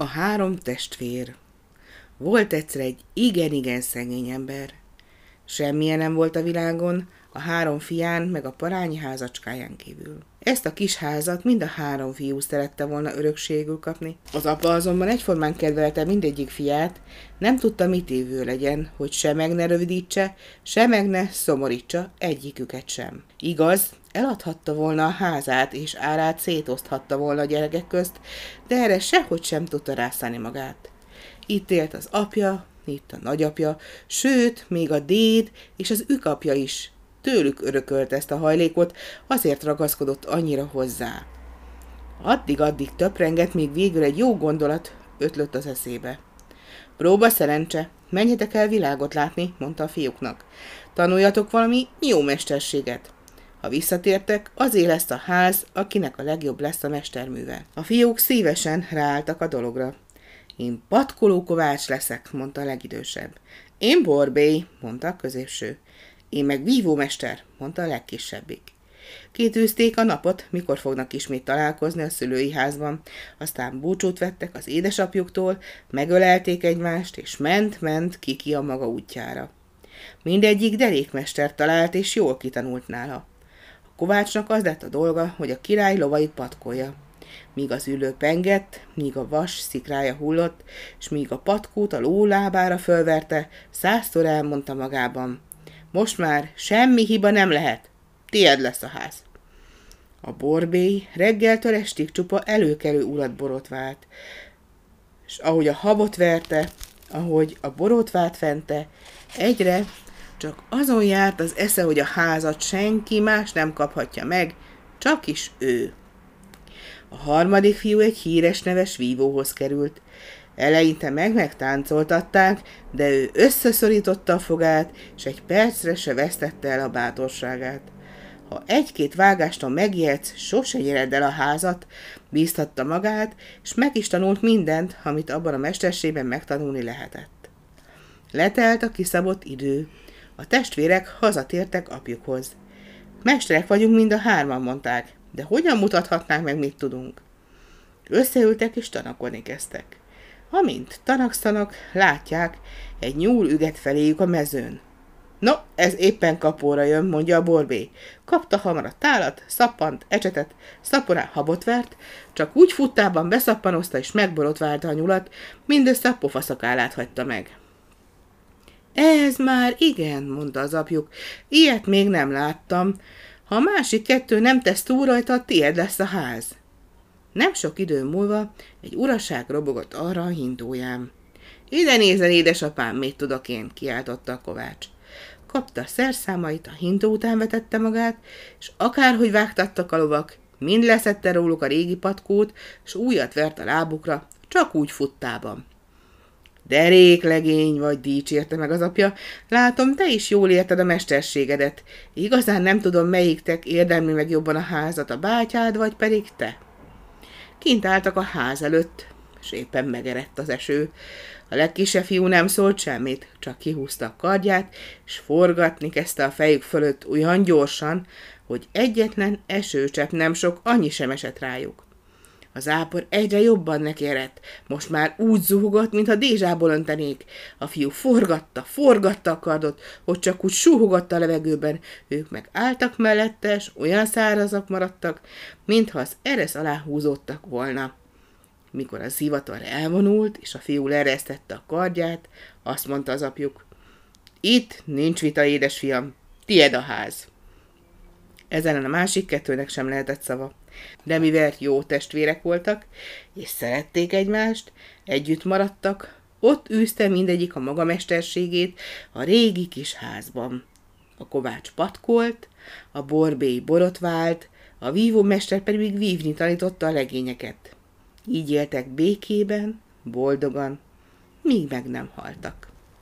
A három testvér. Volt egyszer egy igen-igen szegény ember. Semmilyen nem volt a világon, a három fián meg a parányi házacskáján kívül. Ezt a kis házat mind a három fiú szerette volna örökségül kapni. Az apa azonban egyformán kedvelte mindegyik fiát, nem tudta mit évő legyen, hogy se meg ne rövidítse, se meg ne szomorítsa egyiküket sem. Igaz, eladhatta volna a házát, és árát szétoszthatta volna a gyerekek közt, de erre sehogy sem tudta rászállni magát. Itt élt az apja, itt a nagyapja, sőt, még a déd és az ükapja is, tőlük örökölt ezt a hajlékot, azért ragaszkodott annyira hozzá. Addig-addig töprengett, még végül egy jó gondolat ötlött az eszébe. Próba szerencse, menjetek el világot látni, mondta a fiúknak. Tanuljatok valami jó mesterséget. Ha visszatértek, azé lesz a ház, akinek a legjobb lesz a mesterműve. A fiúk szívesen ráálltak a dologra. Én patkoló kovács leszek, mondta a legidősebb. Én borbély, mondta a középső. Én meg vívómester, mondta a legkisebbik. Kétűzték a napot, mikor fognak ismét találkozni a szülői házban, aztán búcsút vettek az édesapjuktól, megölelték egymást, és ment-ment kiki a maga útjára. Mindegyik derékmester talált, és jól kitanult nála. A kovácsnak az lett a dolga, hogy a király lovait patkolja. Míg az ülő pengett, míg a vas szikrája hullott, és míg a patkót a ló lábára fölverte, százszor elmondta magában – most már semmi hiba nem lehet. Tied lesz a ház. A borbély reggeltől estig csupa előkelő urat borotvált, és ahogy a habot verte, ahogy a borotvát fente, egyre csak azon járt az esze, hogy a házat senki más nem kaphatja meg, csak is ő. A harmadik fiú egy híres neves vívóhoz került, Eleinte meg megtáncoltatták, de ő összeszorította a fogát, és egy percre se vesztette el a bátorságát. Ha egy-két vágáston megijedsz, sose nyered el a házat, bíztatta magát, és meg is tanult mindent, amit abban a mesterségben megtanulni lehetett. Letelt a kiszabott idő. A testvérek hazatértek apjukhoz. Mesterek vagyunk mind a hárman, mondták, de hogyan mutathatnánk meg, mit tudunk? Összeültek és tanakodni kezdtek. Amint tanakszanak, látják, egy nyúl üget feléjük a mezőn. No, ez éppen kapóra jön, mondja a borbé. Kapta hamar a tálat, szappant, ecsetet, szaporá habot vert, csak úgy futtában beszappanozta és megborotválta a nyulat, mindössze a pofaszakálát hagyta meg. Ez már igen, mondta az apjuk, ilyet még nem láttam. Ha a másik kettő nem tesz túl rajta, tied lesz a ház. Nem sok idő múlva egy uraság robogott arra a hindóján. Ide nézel, édesapám, mit tudok én, kiáltotta a kovács. Kapta a szerszámait, a hintó után vetette magát, és akárhogy vágtattak a lovak, mind leszette róluk a régi patkót, s újat vert a lábukra, csak úgy futtában. Derék legény vagy, dicsérte meg az apja, látom, te is jól érted a mesterségedet. Igazán nem tudom, melyiktek érdemli meg jobban a házat, a bátyád, vagy pedig te. Kint álltak a ház előtt, és éppen megerett az eső. A legkisebb fiú nem szólt semmit, csak kihúzta a kardját, és forgatni kezdte a fejük fölött olyan gyorsan, hogy egyetlen esőcsepp nem sok, annyi sem esett rájuk. Az ápor egyre jobban nekierett, most már úgy zuhogott, mintha dézsából öntenék. A fiú forgatta, forgatta a kardot, hogy csak úgy súhogott a levegőben, ők meg álltak mellette, és olyan szárazak maradtak, mintha az eresz alá húzódtak volna. Mikor a zivatar elvonult, és a fiú leresztette a kardját, azt mondta az apjuk, itt nincs vita, édesfiam, tied a ház. Ezen a másik kettőnek sem lehetett szava. De mivel jó testvérek voltak, és szerették egymást, együtt maradtak, ott űzte mindegyik a maga mesterségét a régi kis házban. A kovács patkolt, a borbély borotvált, a vívómester pedig vívni tanította a legényeket. Így éltek békében, boldogan, míg meg nem haltak.